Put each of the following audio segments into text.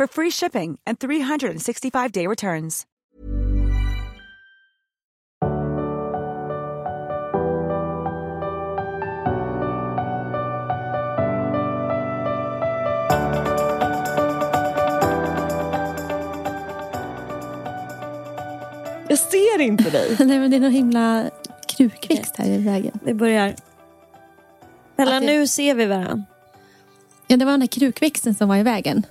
for free shipping and 365-day returns. Jag ser inte dig. Nej men det är någon himla krukväxt här i vägen. Det börjar. Det- nu ser vi varandra. Ja det var den här krukväxten som var i vägen.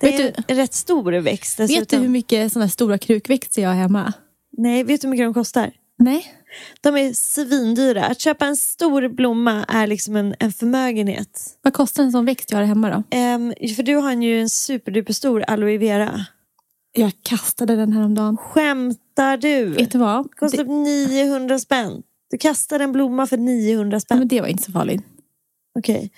Det Vet är du- en rätt stor växt. Vet du dessutom. hur mycket sådana här stora krukväxter jag har hemma? Nej, vet du hur mycket de kostar? Nej. De är svindyra. Att köpa en stor blomma är liksom en, en förmögenhet. Vad kostar en sån växt jag har hemma då? Ehm, för du har ju en superduperstor aloe vera. Jag kastade den här om dagen. Skämtar du? Vet du vad? Kostar Det, 900 spänn. Du kastade en blomma för 900 ja, spänn. men det var inte så farligt. Okej.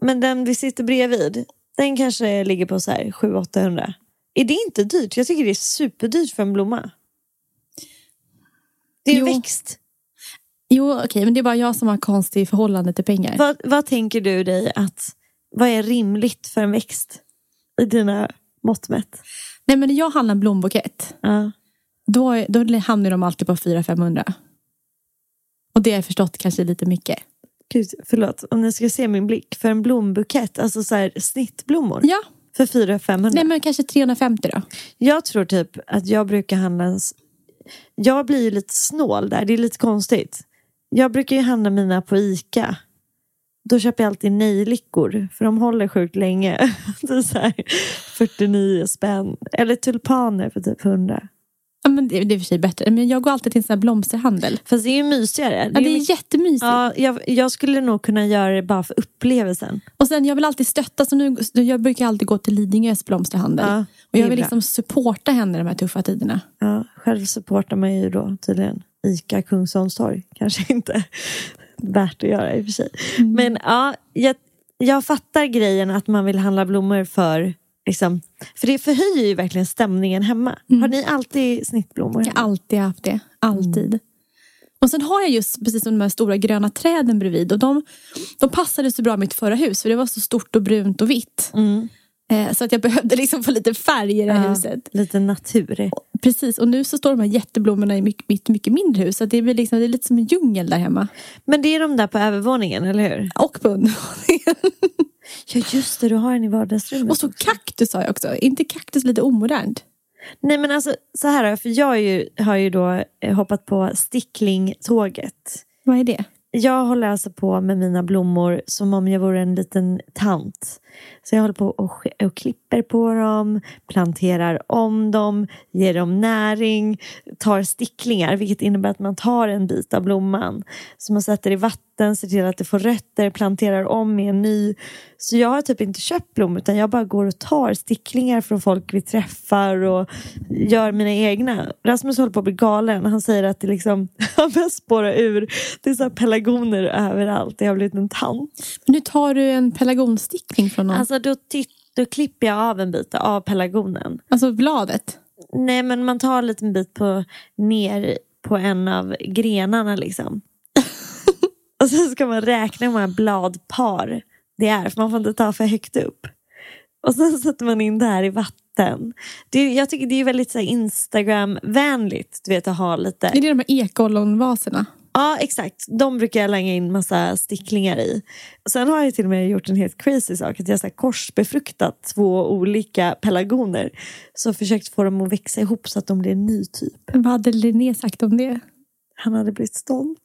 Men den vi sitter bredvid, den kanske ligger på så här 700-800. Är det inte dyrt? Jag tycker det är superdyrt för en blomma. Det är en Jo. växt. Jo okej men det är bara jag som har konstigt förhållande till pengar. Vad, vad tänker du dig att, vad är rimligt för en växt? I dina mått mätt. Nej men när jag handlar en blombukett. Ja. Då, då hamnar de alltid på 400-500. Och det har jag förstått kanske lite mycket. Gud, förlåt, om ni ska se min blick. För en blombukett, alltså så här snittblommor. Ja, För 400-500. nej men kanske 350 då. Jag tror typ att jag brukar handla en... Jag blir ju lite snål där, det är lite konstigt. Jag brukar ju handla mina på Ica. Då köper jag alltid nejlikor, för de håller sjukt länge. Det är så här 49 spänn. Eller tulpaner för typ 100. Men det, det är i och för sig bättre. Men jag går alltid till en sån här blomsterhandel. Fast det är ju mysigare. Ja, det ju är mycket- jättemysigt. Ja, jag, jag skulle nog kunna göra det bara för upplevelsen. Och sen jag vill alltid stötta, så nu, jag brukar alltid gå till Lidingös blomsterhandel. Ja, och det jag är vill bra. liksom supporta henne i de här tuffa tiderna. Ja, själv supportar man ju då tydligen Ica Kungsholms torg. Kanske inte värt att göra i och för sig. Men ja, jag, jag fattar grejen att man vill handla blommor för Liksom, för det förhöjer ju verkligen stämningen hemma. Har ni alltid snittblommor? Jag har alltid haft det. Alltid. Och sen har jag just precis som de här stora gröna träden bredvid. Och de, de passade så bra i mitt förra hus för det var så stort och brunt och vitt. Mm. Eh, så att jag behövde liksom få lite färg i det här Ja, huset. Lite natur. Precis, och nu så står de här jätteblommorna i mycket, mitt mycket mindre hus. Så det, blir liksom, det är lite som en djungel där hemma. Men det är de där på övervåningen, eller hur? Och på undervåningen. Ja just det, du har en i vardagsrummet. Och så kaktus har jag också. Är inte kaktus lite omodernt? Nej men alltså så här för jag ju, har ju då eh, hoppat på sticklingtåget. Vad är det? Jag håller alltså på med mina blommor som om jag vore en liten tant. Så jag håller på och, och klipper på dem, planterar om dem, ger dem näring, tar sticklingar, vilket innebär att man tar en bit av blomman som man sätter i vatten, ser till att det får rötter, planterar om med en ny. Så jag har typ inte köpt blommor utan jag bara går och tar sticklingar från folk vi träffar och gör mina egna. Rasmus håller på att bli galen. Han säger att det liksom har börjat spåra ur. Det är så här pelargoner överallt. Jag har blivit en tant. Men nu tar du en pelargonstickling från någon. Alltså, Alltså då, då klipper jag av en bit av pelargonen. bladet. Nej men man tar en liten bit på, ner på en av grenarna liksom. och sen ska man räkna hur många bladpar det är för man får inte ta för högt upp. Och sen sätter man in det här i vatten. Det jag tycker det är väldigt Instagram-vänligt du vet, att ha lite... Är det de här ekollonvaserna? Ja exakt, de brukar jag lägga in massa sticklingar i. Sen har jag till och med gjort en helt crazy sak. Att jag har korsbefruktat två olika pelargoner. Så försökt få dem att växa ihop så att de blir en ny typ. Vad hade Linné sagt om det? Han hade blivit stolt.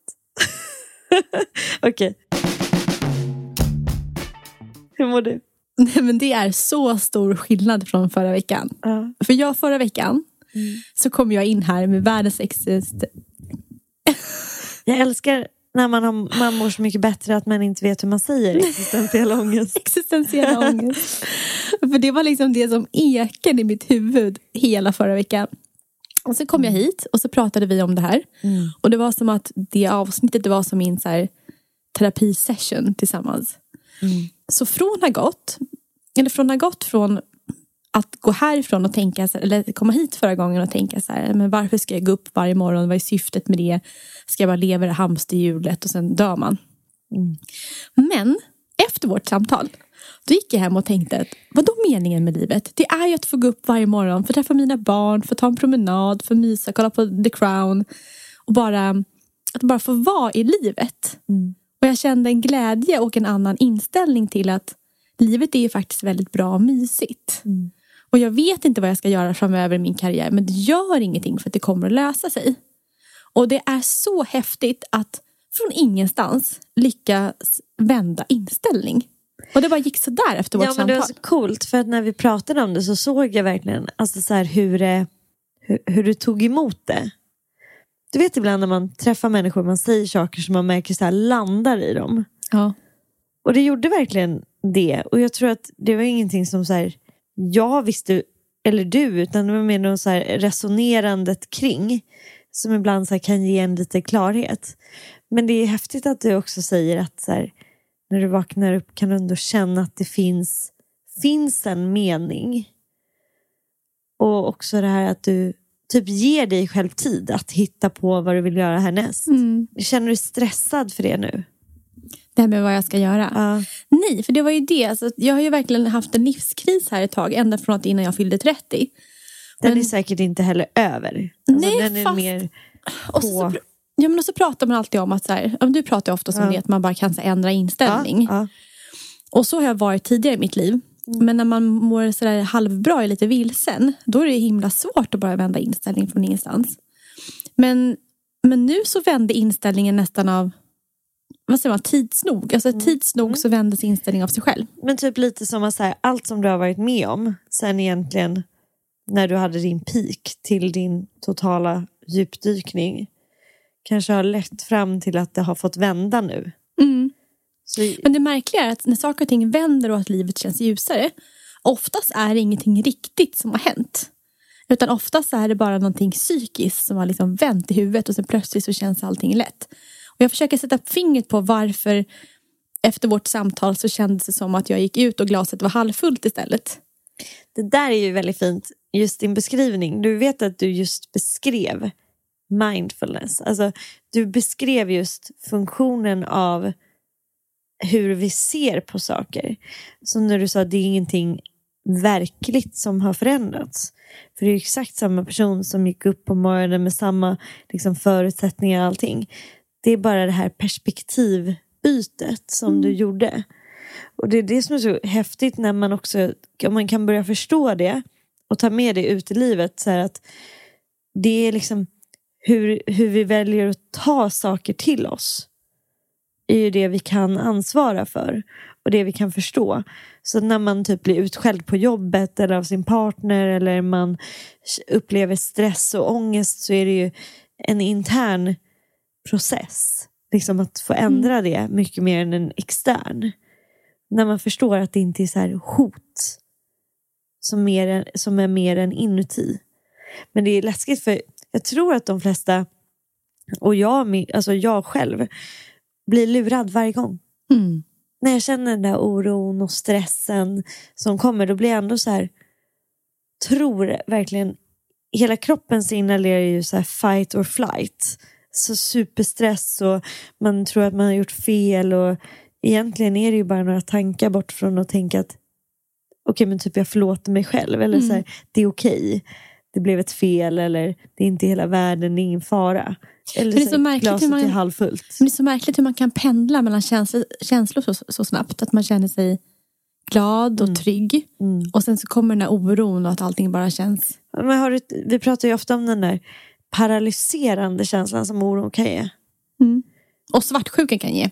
Okej. Hur mår du? Nej, men det är så stor skillnad från förra veckan. Ja. För jag förra veckan så kom jag in här med världens exist... Jag älskar när man, har, man mår så mycket bättre att man inte vet hur man säger existentiell ångest. existentiella ångest. För det var liksom det som ekade i mitt huvud hela förra veckan. Och så kom jag hit och så pratade vi om det här. Och det var som att det avsnittet det var som min så här, terapisession tillsammans. Så från att ha gått, eller från att ha gått från att gå härifrån och tänka, eller komma hit förra gången och tänka så här, men varför ska jag gå upp varje morgon, vad är syftet med det? Ska jag bara leva det hamsterhjulet och sen dör man? Men efter vårt samtal, då gick jag hem och tänkte att vad då meningen med livet? Det är ju att få gå upp varje morgon, få träffa mina barn, få ta en promenad, få mysa, kolla på The Crown och bara, att bara få vara i livet. Och jag kände en glädje och en annan inställning till att livet är ju faktiskt väldigt bra och mysigt. Och jag vet inte vad jag ska göra framöver i min karriär men det gör ingenting för att det kommer att lösa sig. Och det är så häftigt att från ingenstans lyckas vända inställning. Och det bara gick sådär efter vårt Ja men det samtal. var så coolt för att när vi pratade om det så såg jag verkligen alltså så hur, det, hur, hur du tog emot det. Du vet ibland när man träffar människor man säger saker som man märker så här, landar i dem. Ja. Och det gjorde verkligen det. Och jag tror att det var ingenting som så här, jag visste, eller du, utan det var mer något så här resonerandet kring. Som ibland så kan ge en lite klarhet. Men det är häftigt att du också säger att så här, när du vaknar upp kan du ändå känna att det finns, finns en mening. Och också det här att du typ ger dig själv tid att hitta på vad du vill göra härnäst. Mm. Känner du stressad för det nu? Det här med vad jag ska göra. Ja. Nej, för det var ju det. Alltså, jag har ju verkligen haft en livskris här ett tag. Ända från att innan jag fyllde 30. Den Men- är säkert inte heller över. Alltså, Nej, den är fast- mer Och så, på... ja, men så pratar man alltid om att, så här, du pratar ofta om Ja. det, att man bara kan här, ändra inställning. Ja, Och så har jag varit tidigare i mitt liv. Men när man mår sådär halvbra och är lite vilsen, då är det himla svårt att bara vända inställning från ingenstans. Men, men nu så vände inställningen nästan av, vad säger man, tids nog. Alltså tids nog så vändes inställningen av sig själv. Men typ lite som att säga allt som du har varit med om sen egentligen när du hade din peak till din totala djupdykning kanske har lett fram till att det har fått vända nu. Så, Men det märkliga är att när saker och ting vänder och att livet känns ljusare, oftast är det ingenting riktigt som har hänt. Utan oftast är det bara någonting psykiskt som har liksom vänt i huvudet och sen plötsligt så känns allting lätt. Och jag försöker sätta fingret på varför efter vårt samtal så kändes det som att jag gick ut och glaset var halvfullt istället. det där är ju väldigt fint, just din beskrivning. Du vet att du just beskrev mindfulness. Alltså, du beskrev just funktionen av hur vi ser på saker. Som när du sa att det är ingenting verkligt som har förändrats. För det är ju exakt samma person som gick upp på morgonen med samma liksom, förutsättningar och allting. Det är bara det här perspektivbytet som du gjorde. Och det är det som är så häftigt när man också om man kan börja förstå det och ta med det ut i livet. Så här att det är liksom hur, hur vi väljer att ta saker till oss är ju det vi kan ansvara för och det vi kan förstå. Så när man typ blir utskälld på jobbet eller av sin partner eller man upplever stress och ångest så är det ju en intern process. Liksom att få ändra det mycket mer än en extern. När man förstår att det inte är så här hot som, mer än, som är mer än inuti. Men det är läskigt för jag tror att de flesta, och jag, alltså jag själv, blir lurad varje gång. Mm. När jag känner den där oron och stressen som kommer, då blir jag ändå så här, tror verkligen hela kroppen signalerar ju så fight or flight. Så superstress och man tror att man har gjort fel och egentligen är det ju bara några tankar bort från att tänka att okej men typ jag förlåter mig själv eller så här, det är okej. Det blev ett fel eller det är inte hela världen, det är ingen fara. Eller det är så märkligt hur glaset man- är halvfullt. Men det är så märkligt hur man kan pendla mellan känslor, känslor så, så snabbt. Att man känner sig glad och trygg. Mm. Och sen så kommer den här oron och att allting bara känns... Men har du, vi pratar ju ofta om den där paralyserande känslan som oron kan ge. Och svartsjukan kan ge.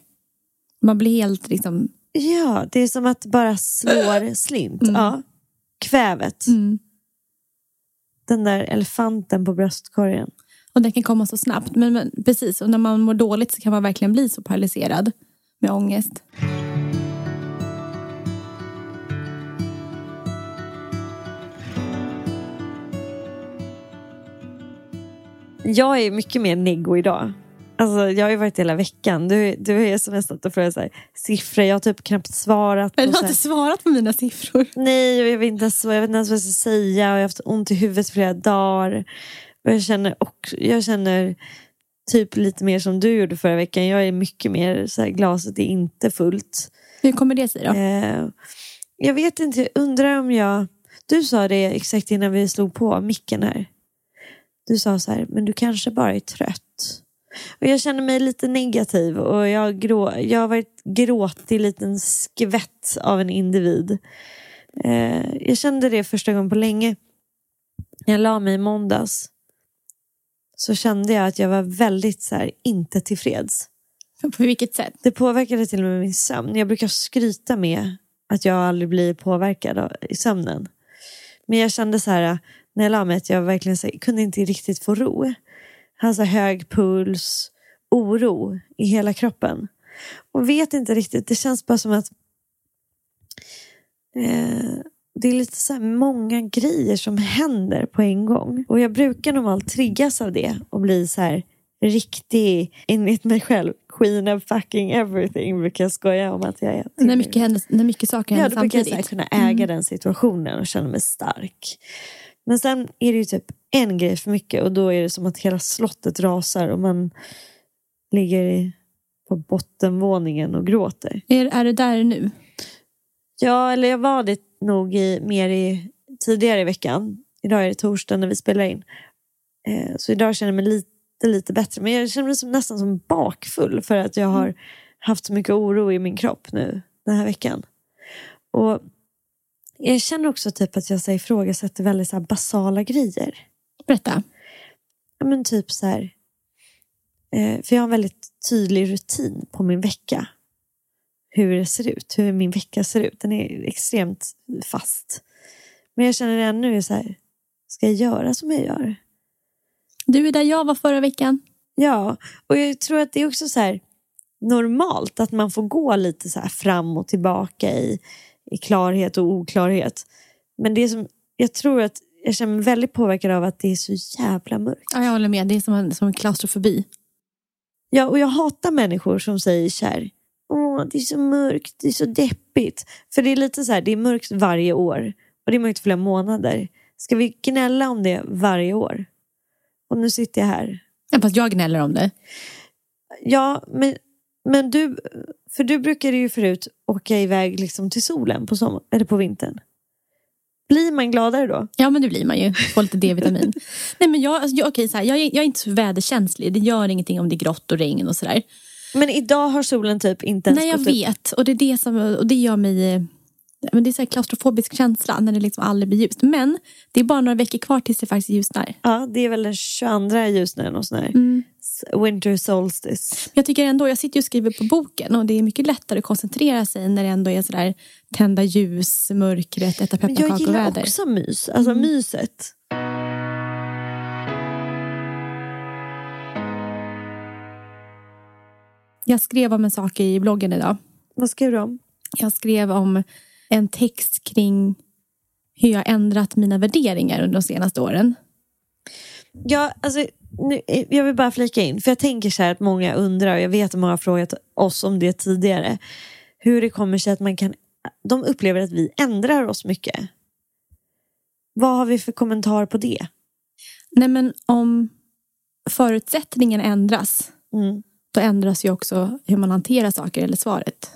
Man blir helt liksom... Ja, det är som att bara slår slint. Ja. Kvävet. Mm. Den där elefanten på bröstkorgen. Och den kan komma så snabbt. Men, men precis, och när man mår dåligt så kan man verkligen bli så paralyserad med ångest. Jag är mycket mer neggo idag. Alltså, jag har ju varit hela veckan. Du, du har ju smsat och frågat så här, siffror. Jag har typ knappt svarat. Men du har inte svarat på mina siffror. Nej, jag vet, inte ens, jag vet inte ens vad jag ska säga. Och jag har haft ont i huvudet flera dagar. Och jag, känner också, jag känner typ lite mer som du gjorde förra veckan. Jag är mycket mer så här, glaset är inte fullt. Hur kommer det sig då? Eh, jag vet inte, jag undrar om jag... Du sa det exakt innan vi slog på micken här. Du sa så här, men du kanske bara är trött. Och jag känner mig lite negativ och jag, grå, jag har varit gråtig en liten skvätt av en individ. Eh, jag kände det första gången på länge. När jag la mig i måndags så kände jag att jag var väldigt så här, inte tillfreds. På vilket sätt? Det påverkade till och med min sömn. Jag brukar skryta med att jag aldrig blir påverkad i sömnen. Men jag kände så här när jag la mig att jag verkligen så kunde inte riktigt få ro. Jag hade så här hög puls, oro i hela kroppen. Och vet inte riktigt, det känns bara som att eh, det är lite så här många grejer som händer på en gång. Och jag brukar normalt triggas av det och bli så här riktig, enligt mig själv, queen of fucking everything brukar jag skoja om att jag är. När mycket, händer, när mycket saker Ja, händer då brukar jag så här samtidigt. kunna äga den situationen och känna mig stark. Men sen är det ju typ en grej för mycket och då är det som att hela slottet rasar och man ligger på bottenvåningen och gråter. Är, är du där nu? Ja, eller jag var det nog i, mer i, tidigare i veckan. Idag är det torsdag när vi spelar in. Eh, så idag känner jag mig lite, lite bättre. Men jag känner mig som, nästan som bakfull för att jag har haft så mycket oro i min kropp nu den här veckan. Och jag känner också typ att jag så här ifrågasätter väldigt så här basala grejer. Berätta. Ja, men typ så här. Eh, för jag har en väldigt tydlig rutin på min vecka. Hur det ser ut, hur min vecka ser ut. Den är extremt fast. Men jag känner redan nu så här. Ska jag göra som jag gör? Du är där jag var förra veckan. Ja, och jag tror att det är också så här normalt att man får gå lite så här fram och tillbaka i, i klarhet och oklarhet. Men det som, jag tror att jag känner mig väldigt påverkad av att det är så jävla mörkt. Ja, jag håller med. Det är som en, som en klaustrofobi. Ja, och jag hatar människor som säger så här, åh det är så mörkt, det är så deppigt. För det är lite så här, det är mörkt varje år och det är mörkt flera månader. Ska vi gnälla om det varje år? Och nu sitter jag här. Ja, fast jag gnäller om det. Ja, men, men du, för du brukade ju förut åka iväg liksom till solen på, sommar, eller på vintern. Blir man gladare då? Ja, men det blir man ju. Får lite D-vitamin. Nej, men jag, alltså, jag, så här, jag, är, jag är inte så väderkänslig. Det gör ingenting om det är grått och regn och sådär. Men idag har solen typ inte ens Nej, jag vet. Och det, är det, som, och det gör mig... eh, Men det är här klaustrofobisk känsla när det liksom aldrig blir ljust. Men det är bara några veckor kvar tills det faktiskt ljusnar. Ja, det är väl den 22 ljusnar och sån här. Mm. Winter solstice. Jag tycker ändå, jag sitter ju och skriver på boken och det är mycket lättare att koncentrera sig när det ändå är sådär tända ljus, mörkret, äta Men jag gillar också mys. Alltså Mm. myset. Jag skrev om en sak i bloggen idag. Vad skrev du om? Jag skrev om en text kring hur jag ändrat mina värderingar under de senaste åren. Ja, alltså, nu, jag vill bara flika in, för jag tänker så här att många undrar, och jag vet att många har frågat oss om det tidigare, hur det kommer sig att man kan, de upplever att vi ändrar oss mycket. Vad har vi för kommentar på det? Nej men om förutsättningarna ändras, Mm. då ändras ju också hur man hanterar saker eller svaret.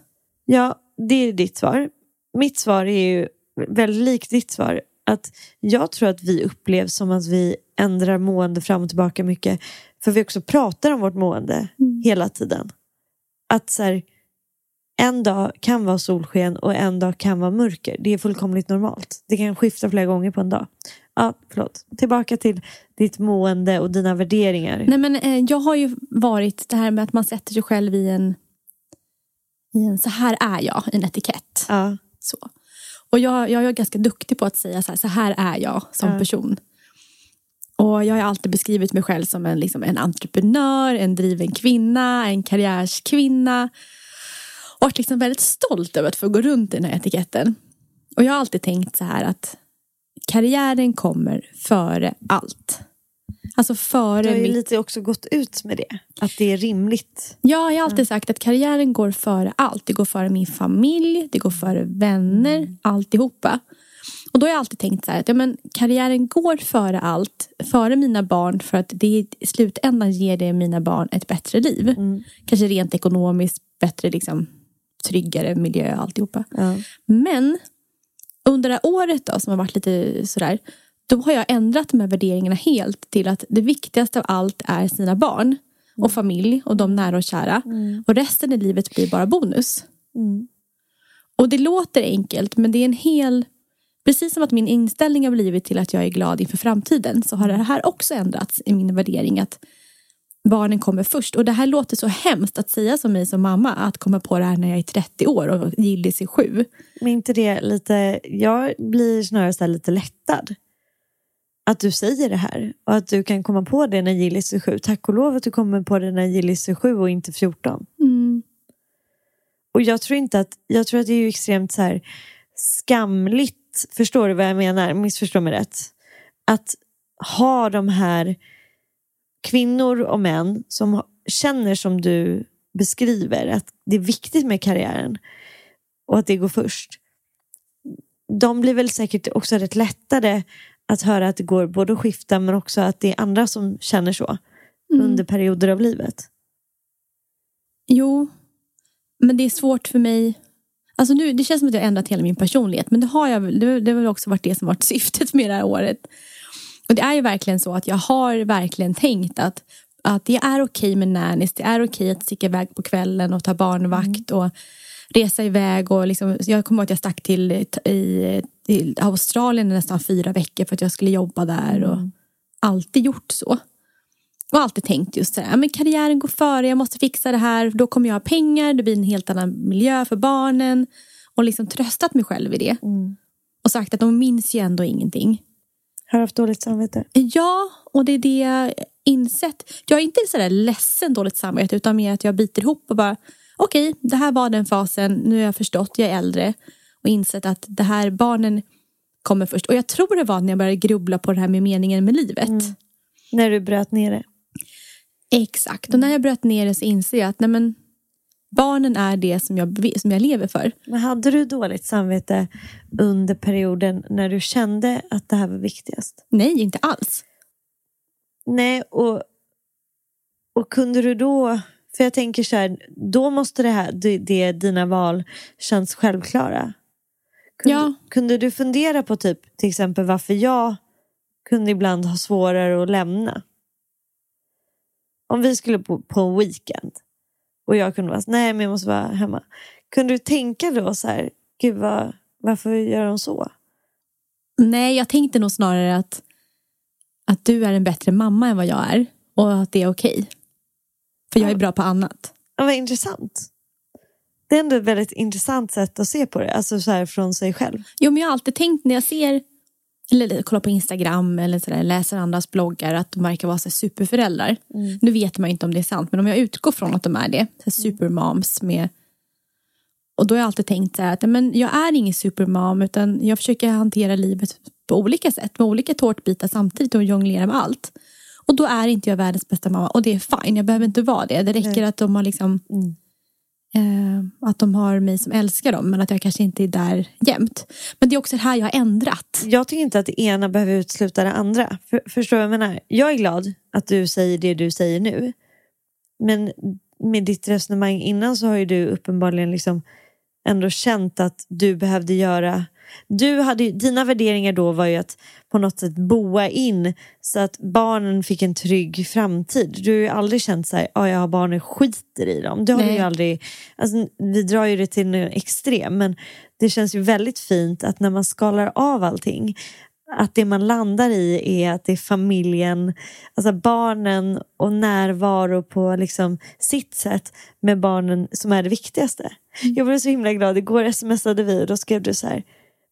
Ja, det är ditt svar. Mitt svar är ju väldigt likt ditt svar. Att jag tror att vi upplevs som att vi ändrar mående fram och tillbaka mycket. För vi också pratar om vårt mående hela tiden. Att så här, en dag kan vara solsken och en dag kan vara mörker. Det är fullkomligt normalt. Det kan skifta flera gånger på en dag. Ja, förlåt. Tillbaka till ditt mående och dina värderingar. Nej men eh, jag har ju varit det här med att man sätter sig själv i en, i en så här är jag, en etikett. Ja, Så. Och jag, jag är ganska duktig på att säga så här, så här är jag som Ja. person. Och jag har alltid beskrivit mig själv som en, liksom, en entreprenör, en driven kvinna, en karriärskvinna. Och varit liksom väldigt stolt över att få gå runt i den här etiketten. Och jag har alltid tänkt så här att karriären kommer före allt. Alltså du före har ju mitt lite också gått ut med det. Att det är rimligt. Ja, jag har alltid sagt att karriären går före allt. Det går före min familj, det går före vänner, Mm. alltihopa. Och då har jag alltid tänkt så här att ja, men karriären går före allt, före mina barn för att det i slutändan ger det mina barn ett bättre liv. Mm. Kanske rent ekonomiskt, bättre liksom tryggare miljö alltihopa. Ja. Men under det här året då, som har varit lite sådär, då har jag ändrat de här värderingarna helt till att det viktigaste av allt är sina barn och familj och de nära och kära. Och resten i livet blir bara bonus. Mm. Och det låter enkelt, men det är en hel... Precis som att min inställning har blivit till att jag är glad inför framtiden så har det här också ändrats i min värdering att barnen kommer först. Och det här låter så hemskt att säga som mig som mamma, att komma på det här när jag är 30 år och Gillis är sju. Men inte det lite, jag blir snarare så lite lättad. Att du säger det här och att du kan komma på det när Gillis är sju. Tack och lov att du kommer på det när Gillis är sju och inte 14. Mm. Och jag tror inte att, jag tror att det är ju extremt så här skamligt, förstår du vad jag menar? Missförstå mig rätt. Att ha de här kvinnor och män som känner som du beskriver, att det är viktigt med karriären och att det går först. De blir väl säkert också rätt lättade att höra att det går både att skifta men också att det är andra som känner så Mm. under perioder av livet. Jo, men det är svårt för mig. Alltså nu, det känns som att jag har ändrat hela min personlighet. Men det har, jag, det, det har också varit det som varit syftet med det här året. Och det är ju verkligen så att jag har verkligen tänkt att, att det är okej med nannies. Det är okej att sticka iväg på kvällen och ta barnvakt. och resa iväg. Och liksom, jag kommer ihåg att jag stack till i, till Australien i nästan fyra veckor för att jag skulle jobba där. Och alltid gjort så. Och alltid tänkt just så här, ja, men karriären går före, jag måste fixa det här, då kommer jag ha pengar, det blir en helt annan miljö för barnen. Och liksom tröstat mig själv i det. Och sagt att de minns ju ändå ingenting. Har du haft dåligt samvete? Ja, och det är det jag insett. Jag är inte sådär ledsen dåligt samvete utan mer att jag biter ihop och bara okej, det här var den fasen, nu har jag förstått, jag är äldre och insett att det här barnen kommer först. Och jag tror det var när jag började grubbla på det här med meningen med livet. När du bröt ner det? Exakt, och när jag bröt ner det så inser jag att nej men, barnen är det som jag, som jag lever för. Men hade du dåligt samvete under perioden när du kände att det här var viktigast? Nej, inte alls. Nej, och, och kunde du då... För jag tänker så här, då måste det här, det, det dina val känns självklara. Kunde, Ja. kunde du fundera på typ till exempel varför jag kunde ibland ha svårare att lämna? Om vi skulle på, på en weekend och jag kunde vara så, nej men jag måste vara hemma. Kunde du tänka då så här, gud vad, varför gör de så? Nej, jag tänkte nog snarare att, att du är en bättre mamma än vad jag är. Och att det är okej. För jag är bra på annat. Ja, vad intressant. Det är ändå ett väldigt intressant sätt att se på det, alltså så här från sig själv. Jo, men jag har alltid tänkt när jag ser eller kollar på Instagram eller så där, läser andras bloggar att de verkar vara så superföräldrar. Nu vet man ju inte om det är sant, men om jag utgår från att de är det, så här supermoms med och då har jag alltid tänkt så här att men jag är ingen supermom utan jag försöker hantera livet på olika sätt med olika tårtbitar samtidigt och jonglera med allt. Och då är inte jag världens bästa mamma och det är fine, jag behöver inte vara det. Det räcker att de har liksom Eh, att de har mig som älskar dem men att jag kanske inte är där jämt. Men det är också det här jag har ändrat. Jag tycker inte att det ena behöver utesluta det andra. För, förstår du vad jag menar? Jag är glad att du säger det du säger nu. Men med ditt resonemang innan så har ju du uppenbarligen liksom ändå känt att du behövde göra du hade, dina värderingar då var ju att på något sätt boa in så att barnen fick en trygg framtid. Du har ju aldrig känt så här, oh, jag har barnen skiter i dem. Det har du ju aldrig, alltså, vi drar ju det till en extrem men det känns ju väldigt fint att när man skalar av allting att det man landar i är att det är familjen, alltså barnen och närvaro på liksom sitt sätt med barnen som är det viktigaste. Mm. Jag blev så himla glad, igår smsade vi och då skrev du så här,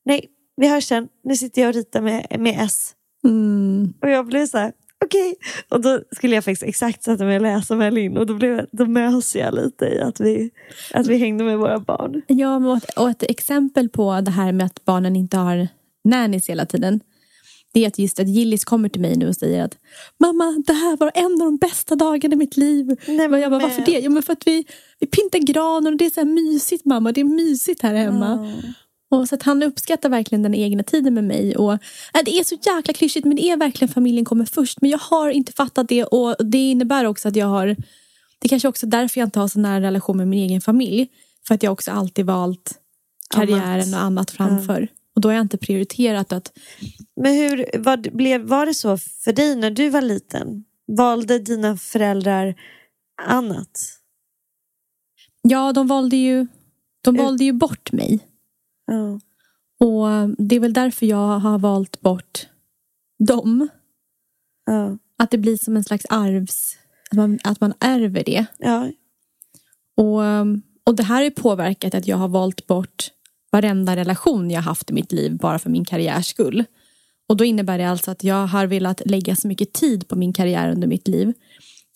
nej vi hörs sen, nu sitter jag och ritar med, med S. Mm. Och jag blev så här, okej. Okay. Och då skulle jag faktiskt exakt sätta mig och läsa med Linn och då, blev, då mös jag lite i att vi, att vi hängde med våra barn. Ja, och ett exempel på det här med att barnen inte har nannies hela tiden det är att just att Gillis kommer till mig nu och säger att Mamma, det här var en av de bästa dagarna i mitt liv. Nej, men jag bara, varför det? Jo, men för att vi, vi pyntar granen och det är så här mysigt mamma. Det är mysigt här hemma. Mm. Och så att han uppskattar verkligen den egna tiden med mig. Och, äh, det är så jäkla klyschigt men det är verkligen familjen kommer först. Men jag har inte fattat det och det innebär också att jag har Det är kanske också därför jag inte har så nära relation med min egen familj. För att jag också alltid valt karriären och annat framför. Mm. Och då har jag inte prioriterat att... Men hur, vad blev, var det så för dig när du var liten? Valde dina föräldrar annat? Ja, de valde ju, de valde ju bort mig. Ja. Och det är väl därför jag har valt bort dem. Ja. Att det blir som en slags arvs... Att man, att man ärver det. Ja. Och, och det här har påverkat att jag har valt bort varenda relation jag haft i mitt liv bara för min karriärs skull. Och då innebär det alltså att jag har velat lägga så mycket tid på min karriär under mitt liv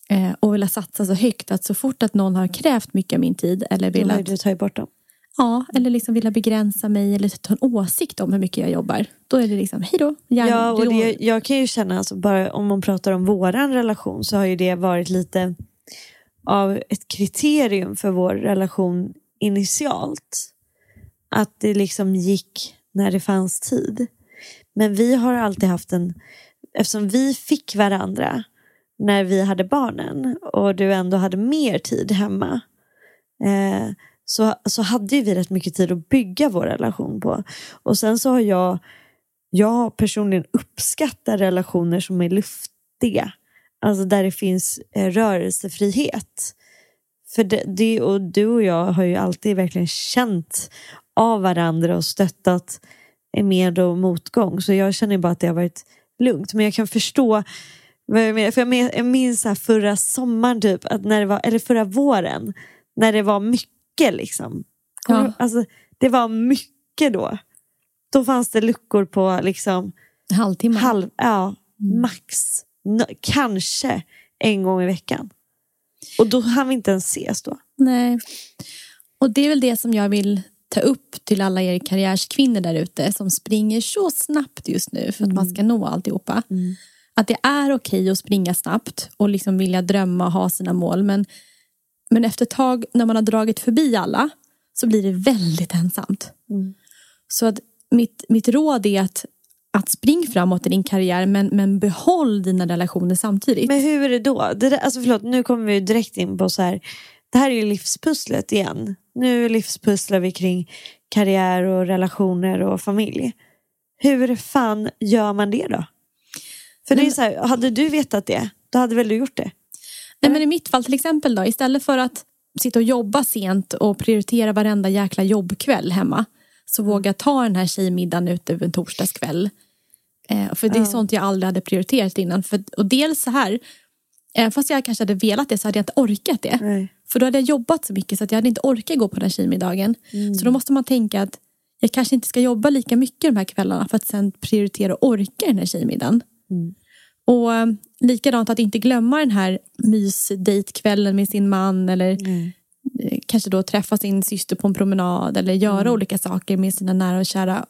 eh, och velat satsa så högt att så fort att någon har krävt mycket av min tid eller velat... Då du tagit bort dem? Ja, eller liksom vilja begränsa mig eller ta en åsikt om hur mycket jag jobbar. Då är det liksom, hej då. Ja, och det, jag kan ju känna, alltså, bara om man pratar om våran relation så har ju det varit lite av ett kriterium för vår relation initialt att det liksom gick när det fanns tid. Men vi har alltid haft en, eftersom vi fick varandra när vi hade barnen och du ändå hade mer tid hemma eh, så, så hade vi rätt mycket tid att bygga vår relation på. Och sen så har jag, jag personligen uppskattar relationer som är luftiga. Alltså där det finns eh, rörelsefrihet. För det, det, och du och jag har ju alltid verkligen känt av varandra och stöttat eh, med och motgång. Så jag känner bara att det har varit lugnt. Men jag kan förstå vad jag menar. För jag minns här förra sommaren, typ, att när det var, eller förra våren, när det var mycket liksom. Ja. Alltså, det var mycket då. Då fanns det luckor på liksom halvtimme. Halv, ja, mm. max. No, kanske en gång i veckan. Och då hann vi inte ens ses då. Nej. Och det är väl det som jag vill ta upp till alla er karriärskvinnor där ute som springer så snabbt just nu för att mm. man ska nå alltihopa. Mm. Att det är okej okay att springa snabbt och liksom vilja drömma och ha sina mål. Men, men efter ett tag när man har dragit förbi alla så blir det väldigt ensamt. Mm. Så att mitt, mitt råd är att, att spring framåt i din karriär men, men behåll dina relationer samtidigt. Men hur är det då? Det där, alltså förlåt, nu kommer vi direkt in på så här. Det här är ju livspusslet igen. Nu livspusslar vi kring karriär och relationer och familj. Hur fan gör man det då? För det är så här, hade du vetat det, då hade väl du gjort det? Nej, men I mitt fall till exempel då, istället för att sitta och jobba sent och prioritera varenda jäkla jobbkväll hemma så mm. våga ta den här tjejmiddagen ute en torsdagskväll. Eh, för det är sånt jag aldrig hade prioriterat innan. För, och dels så här, Även fast jag kanske hade velat det så hade jag inte orkat det. Nej. För då hade jag jobbat så mycket så att jag hade inte orkat gå på den här tjejmiddagen. Mm. Så då måste man tänka att jag kanske inte ska jobba lika mycket de här kvällarna för att sen prioritera och orka den här tjejmiddagen. Mm. Och likadant att inte glömma den här mysdejtkvällen med sin man eller mm. kanske då träffa sin syster på en promenad eller göra mm. olika saker med sina nära och kära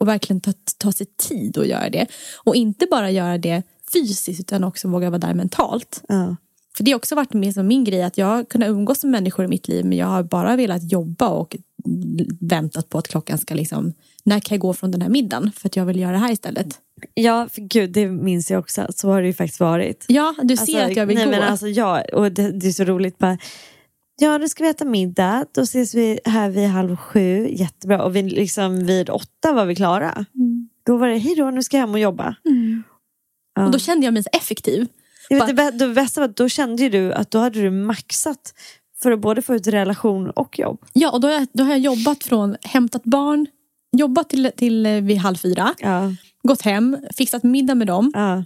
och verkligen ta, ta sig tid att göra det. Och inte bara göra det fysiskt utan också våga vara där mentalt. Ja. För det har också varit med som min grej att jag har kunnat umgås med människor i mitt liv men jag har bara velat jobba och väntat på att klockan ska liksom, när kan jag gå från den här middagen för att jag vill göra det här istället. Ja, för gud, det minns jag också. Så har det ju faktiskt varit. Ja, du ser Alltså, att jag vill nej, gå. Men alltså, ja, och det, det är så roligt. Bara, ja, nu ska vi äta middag. Då ses vi här vid halv sju. Jättebra. Och vi, liksom, vid åtta var vi klara. Då var det, hej då, nu ska jag hem och jobba. Ja. Mm. Och då kände jag mig så effektiv. Jag vet, det, det bästa var att då kände ju du att då hade du maxat för att både få ut relation och jobb. Ja, och då har jag, då har jag jobbat från hämtat barn, jobbat till, till eh, vid halv fyra, Ja, gått hem, fixat middag med dem. ja,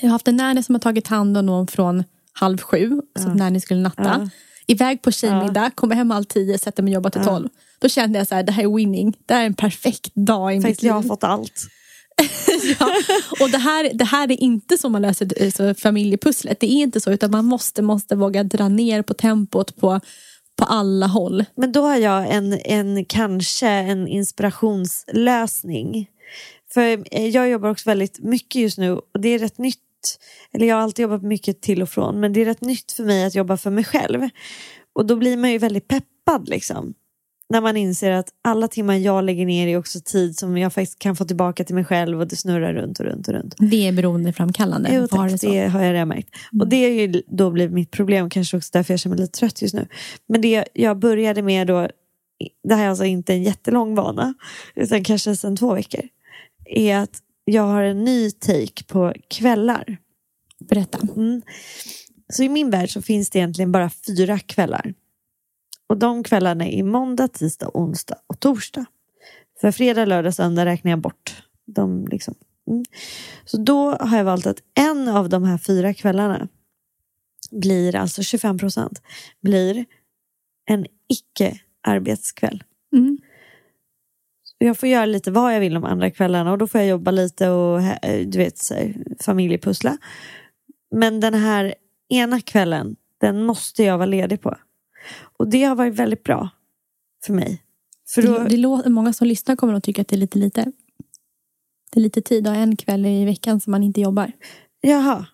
Jag har haft en nanny som har tagit hand om någon från halv sju, så att nanny skulle natta. Ja. Iväg på tjejmiddag, kommer hem halv tio, sätter mig och jobbar till tolv. Då kände jag så här, det här är winning. Det här är en perfekt dag i mitt faktiskt liv. jag har fått allt. ja. Och det här, det här är inte som man löser eh, så familjepusslet. Det är inte så, utan man måste, måste våga dra ner på tempot på, på alla håll. Men då har jag en, en kanske en inspirationslösning. För eh, jag jobbar också väldigt mycket just nu och det är rätt nytt. Eller jag har alltid jobbat mycket till och från men det är rätt nytt för mig att jobba för mig själv. Och då blir man ju väldigt peppad liksom. När man inser att alla timmar jag lägger ner är också tid som jag faktiskt kan få tillbaka till mig själv och det snurrar runt och runt och runt. Det är beroendeframkallande. Jo, har tack, det så? det har jag redan märkt. Och det är ju då blivit mitt problem, kanske också därför jag känner mig lite trött just nu. Men det jag började med då, det här är alltså inte en jättelång vana, utan kanske sedan två veckor, är att jag har en ny take på kvällar. Berätta. Mm. Så i min värld så finns det egentligen bara fyra kvällar. Och de kvällarna är måndag, tisdag, onsdag och torsdag. För fredag, lördag, söndag räknar jag bort. De liksom. mm. Så då har jag valt att en av de här fyra kvällarna blir, alltså 25 procent, blir en icke-arbetskväll. Mm. Jag får göra lite vad jag vill de andra kvällarna och då får jag jobba lite och eh, du vet, familjepussla. Men den här ena kvällen, den måste jag vara ledig på. Och det har varit väldigt bra för mig. För då, Det, det låter, många som lyssnar kommer att tycka att det är lite lite. Det är lite tid ha en kväll i veckan som man inte jobbar. Jaha.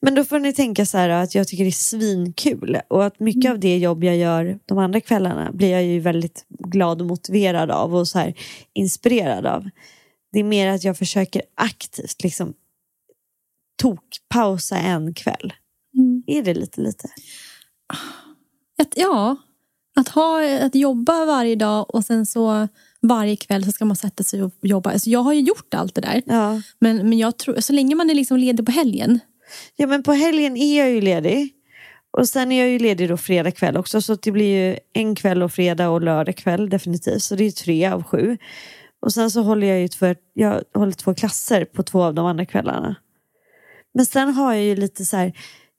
Men då får ni tänka så här att jag tycker det är svinkul och att mycket av det jobb jag gör de andra kvällarna blir jag ju väldigt glad och motiverad av och så här inspirerad av. Det är mer att jag försöker aktivt liksom tokpausa en kväll. Är det lite lite? Att, ja, att, ha, att jobba varje dag och sen så varje kväll så ska man sätta sig och jobba. Alltså jag har ju gjort allt det där. Ja. Men, men jag tror, så länge man är liksom ledig på helgen. ja men på helgen är jag ju ledig. Och sen är jag ju ledig då fredag kväll också så det blir ju en kväll och fredag och lördag kväll definitivt. Så det är tre av sju. Och sen så håller jag ju två, jag håller två klasser på två av de andra kvällarna. Men sen har jag ju lite så här,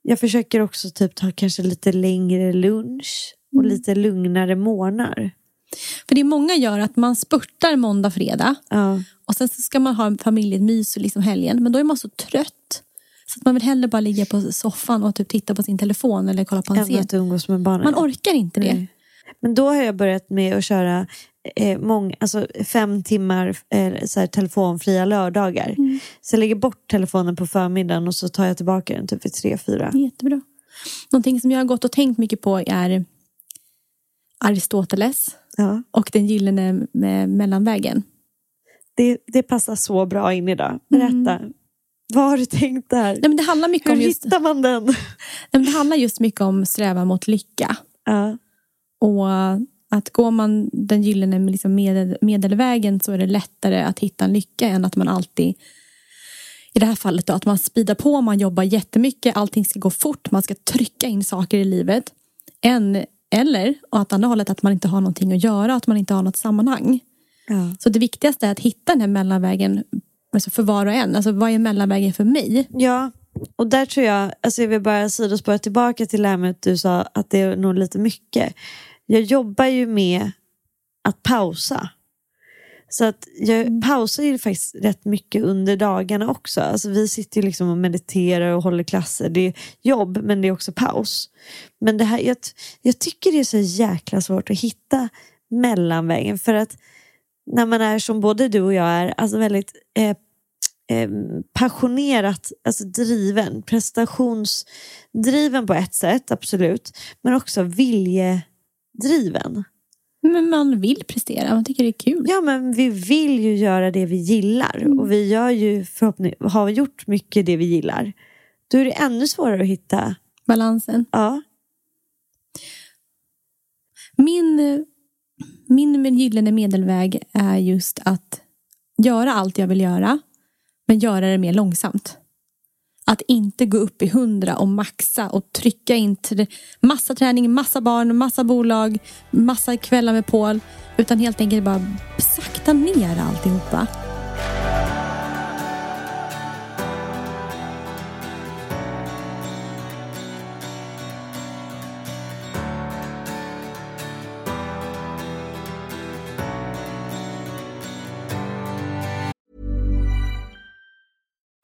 jag försöker också typ ta kanske lite längre lunch och lite lugnare morgnar. För det många gör att man spurtar måndag, fredag. Ja. Och sen så ska man ha familjemys liksom helgen. Men då är man så trött. Så att man vill hellre bara ligga på soffan och typ titta på sin telefon eller kolla på en serie. Man orkar inte det. Nej. Men då har jag börjat med att köra eh, mång, alltså fem timmar eh, så här, telefonfria lördagar. Så jag lägger bort telefonen på förmiddagen och så tar jag tillbaka den typ vid tre, fyra. Jättebra. Någonting som jag har gått och tänkt mycket på är Aristoteles Ja. och den gyllene me- mellanvägen. Det, det passar så bra in idag. Berätta. Vad har du tänkt där? Nej, men det, handlar mycket Hur om just, hittar man den? nej, men det handlar just mycket om strävan mot lycka. Ja. Och att går man den gyllene liksom medel, medelvägen så är det lättare att hitta en lycka än att man alltid i det här fallet då, att man speedar på, man jobbar jättemycket, allting ska gå fort, man ska trycka in saker i livet. Än, eller åt andra hållet att man inte har någonting att göra, att man inte har något sammanhang. Ja. Så det viktigaste är att hitta den här mellanvägen alltså för var och en. Alltså vad är mellanvägen för mig? ja, och där tror jag, alltså jag vill bara sidospåra tillbaka till det här med att du sa att det är nog lite mycket. Jag jobbar ju med att pausa. Så att jag pausar ju faktiskt rätt mycket under dagarna också. Alltså vi sitter ju liksom och mediterar och håller klasser. Det är jobb men det är också paus. Men det här, jag, jag tycker det är så jäkla svårt att hitta mellanvägen. För att när man är som både du och jag är, alltså väldigt eh, eh, passionerat alltså driven, prestationsdriven på ett sätt, absolut. Men också viljedriven. Men man vill prestera, man tycker det är kul. Ja, men vi vill ju göra det vi gillar Mm. och vi gör ju förhoppningsvis, har gjort mycket det vi gillar. Då är det ännu svårare att hitta. Balansen. Ja, Min, min gyllene medelväg är just att göra allt jag vill göra, men göra det mer långsamt. Att inte gå upp i hundra och maxa och trycka in till massa träning, massa barn, massa bolag, massa kvällar med Paul. Utan helt enkelt bara sakta ner alltihopa.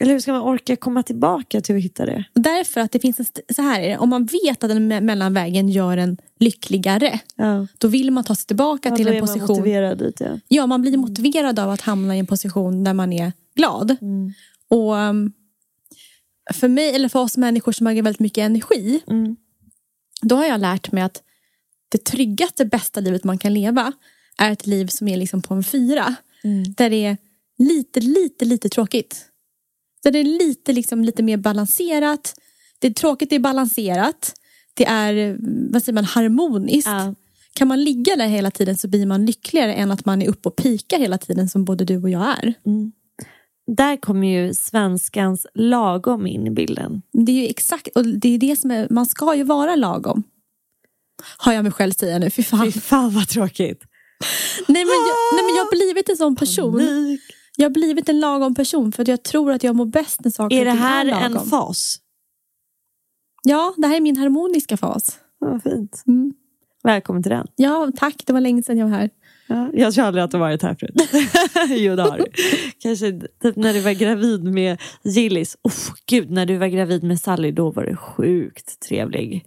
Eller hur ska man orka komma tillbaka till att hitta det? Därför att det finns en, så här är det, om man vet att den me- mellanvägen gör en lyckligare, Ja. då vill man ta sig tillbaka Ja, till då en är man position. motiverad dit, ja. Ja, man blir motiverad av att hamna i en position där man är glad. Mm. Och um, för mig, eller för oss människor som har väldigt mycket energi, Mm. då har jag lärt mig att det tryggaste, bästa livet man kan leva är ett liv som är liksom på en fyra. Mm. Där det är lite, lite, lite tråkigt. Där det är lite, liksom, lite mer balanserat. Det är tråkigt, det är balanserat. Det är, vad säger man, harmoniskt. Ja. Kan man ligga där hela tiden så blir man lyckligare än att man är uppe och pikar hela tiden som både du och jag är. Där kommer ju svenskans lagom in i bilden. Det är ju exakt, och det är det som är, man ska ju vara lagom. Har jag mig själv säga nu, fy fan. Fy fan vad tråkigt. Nej men, jag, nej men jag har blivit en sån person. Panik. Jag har blivit en lagom person för att jag tror att jag mår bäst när saker Är det och ting här är en lagom. fas? Ja, det här är min harmoniska fas. Ja, Vad fint. Mm. Välkommen till den. Ja, tack. Det var länge sedan jag var här. Ja, jag tror aldrig att du varit här förut. jo det har du. Kanske typ när du var gravid med Gillis. Oh, gud, när du var gravid med Sally då var du sjukt trevlig.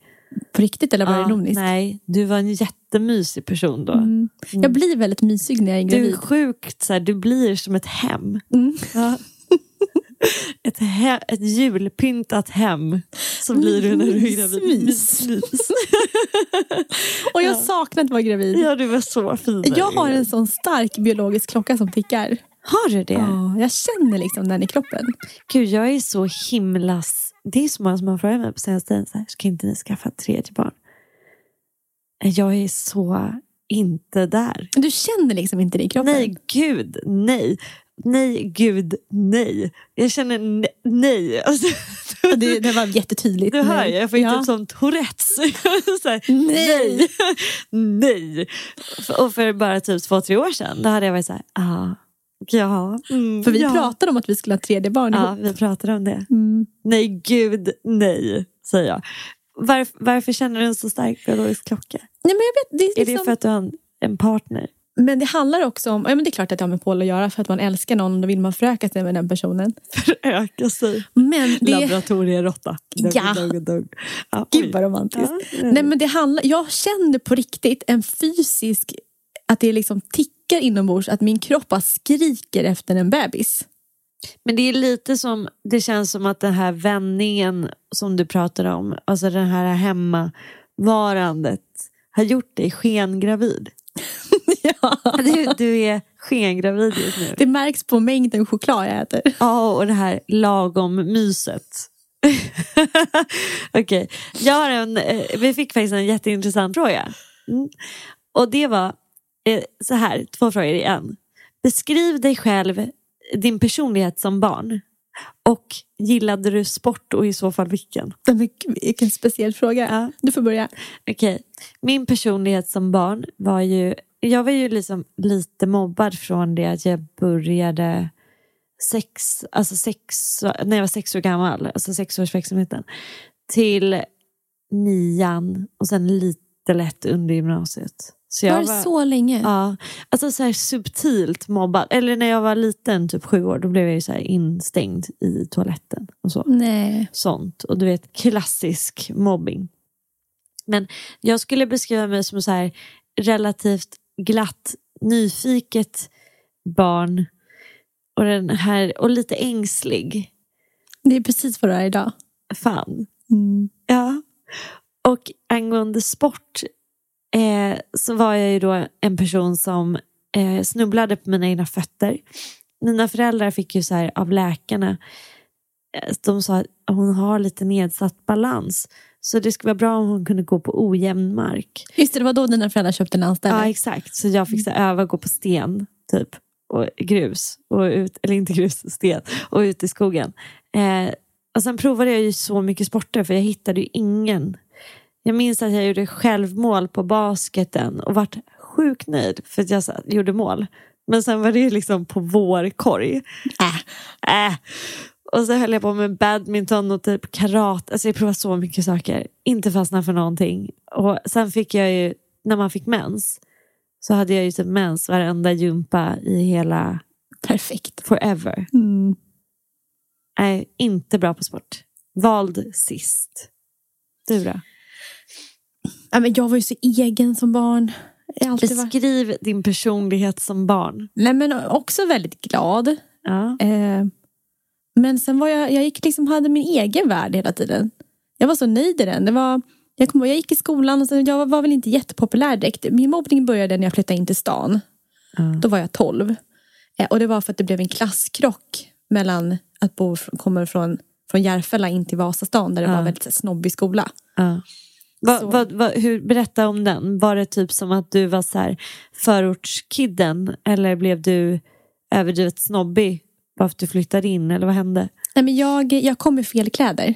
På riktigt eller var det Ja, ironiskt? Nej, du var en jättemysig person då. Mm. Jag blir väldigt mysig när jag är Du är gravid. sjukt så här, du blir som ett hem. Mm. Ja. ett, he- ett julpyntat hem. Så blir du när du är gravid. Mys. Mys. Och jag Ja. saknar att vara gravid. Ja, du var så fin. Jag har en gravid. sån stark biologisk klocka som tickar. Har du det? Ja, jag känner liksom den i kroppen. Gud, jag är så himla... Det är så många som har frågat mig på senaste tiden. Så här, ska inte ni skaffa ett tredje barn? Jag är så inte där. Du känner liksom inte det i kroppen. Nej, gud, nej. Nej, gud, nej. Jag känner ne- nej. Alltså, Det, det var jättetydligt. du hör, jag får ja. typ som Tourettes. här, Nej. nej. nej. Och för bara typ två, tre år sedan, då hade jag varit så här, ah, ja. Mm, För vi ja. pratade om att vi skulle ha tredje barn Ja, ihop. vi pratade om det. Mm. Nej, gud, nej, säger jag. Varf- varför känner du en så stark biologisk klocka? Nej, men jag vet, det är, Är liksom, det för att du har en, en partner. Men det handlar också om, ja men det är klart att det har med Paul att göra för att man älskar någon och då vill man föröka sig med den personen. Föröka sig. Men det, Laboratorieråtta. Ja. Ja, gud vad romantiskt. Ja, Nej men det handlar, jag känner på riktigt en fysisk, att det liksom tickar inombords, att min kropp bara skriker efter en bebis. Men det är lite som, det känns som att den här vändningen som du pratar om, alltså den här hemmavarandet har gjort dig skengravid. ja. Du, du är skengravid just nu. Det märks på mängden choklad jag äter. Ja, och det här lagom myset. Okej, en, eh, vi fick faktiskt en jätteintressant fråga. Mm. Och det var så här, två frågor i en. Beskriv dig själv, din personlighet som barn. Och gillade du sport och i så fall vilken? Vilken speciell fråga. Du får börja. Okej, min personlighet som barn var ju, jag var ju liksom lite mobbad från det att jag började sex, alltså sex, när jag var sex år gammal, alltså sexårsverksamheten, till nian och sen lite lätt under gymnasiet. Så jag var det så länge? Ja, alltså så här subtilt mobbad. Eller när jag var liten, typ sju år, då blev jag ju så instängd i toaletten och så Nej. sånt. Och du vet, klassisk mobbing. Men jag skulle beskriva mig som så här relativt glatt, nyfiket barn. Och, den här, och lite ängslig. Det är precis vad du är idag. Fan. Mm. Ja. Och angående sport eh, så var jag ju då en person som eh, snubblade på mina egna fötter. Mina föräldrar fick ju så här av läkarna, eh, de sa att hon har lite nedsatt balans. Så det skulle vara bra om hon kunde gå på ojämn mark. Just det, det var då dina föräldrar köpte en anställning. Ja exakt, så jag fick så öva gå på sten typ. Och grus, och ut, eller inte grus, sten. Och ut i skogen. Eh, och sen provade jag ju så mycket sporter för jag hittade ju ingen. Jag minns att jag gjorde självmål på basketen och vart sjukt nöjd för att jag gjorde mål. Men sen var det ju liksom på vår korg. Äh. Äh. Och så höll jag på med badminton och typ karate. Alltså jag provade så mycket saker. Inte fastnade för någonting. Och sen fick jag ju, när man fick mens, så hade jag ju typ mens varenda gympa i hela Perfekt. forever. Mm. Nej, inte bra på sport. Vald sist. Du då? Ja, men jag var ju så egen som barn. Beskriv din personlighet som barn. Nej, men också väldigt glad. Ja. Eh, men sen var jag, jag gick liksom, hade min egen värld hela tiden. Jag var så nöjd i den. Det var, jag, kom, jag gick i skolan och sen, jag var, var väl inte jättepopulär direkt. Min mobbning började när jag flyttade in till stan. Då var jag 12. Eh, och det var för att det blev en klasskrock mellan att bo kommer från, från Järfälla in till Vasastan där det Ja. var väldigt så snobbig skola. Ja. Va, va, va, hur, berätta om den. Var det typ som att du var så här förortskidden eller blev du överdrivet snobbig bara för att du flyttade in eller vad hände? Nej, men jag, jag kom i fel kläder.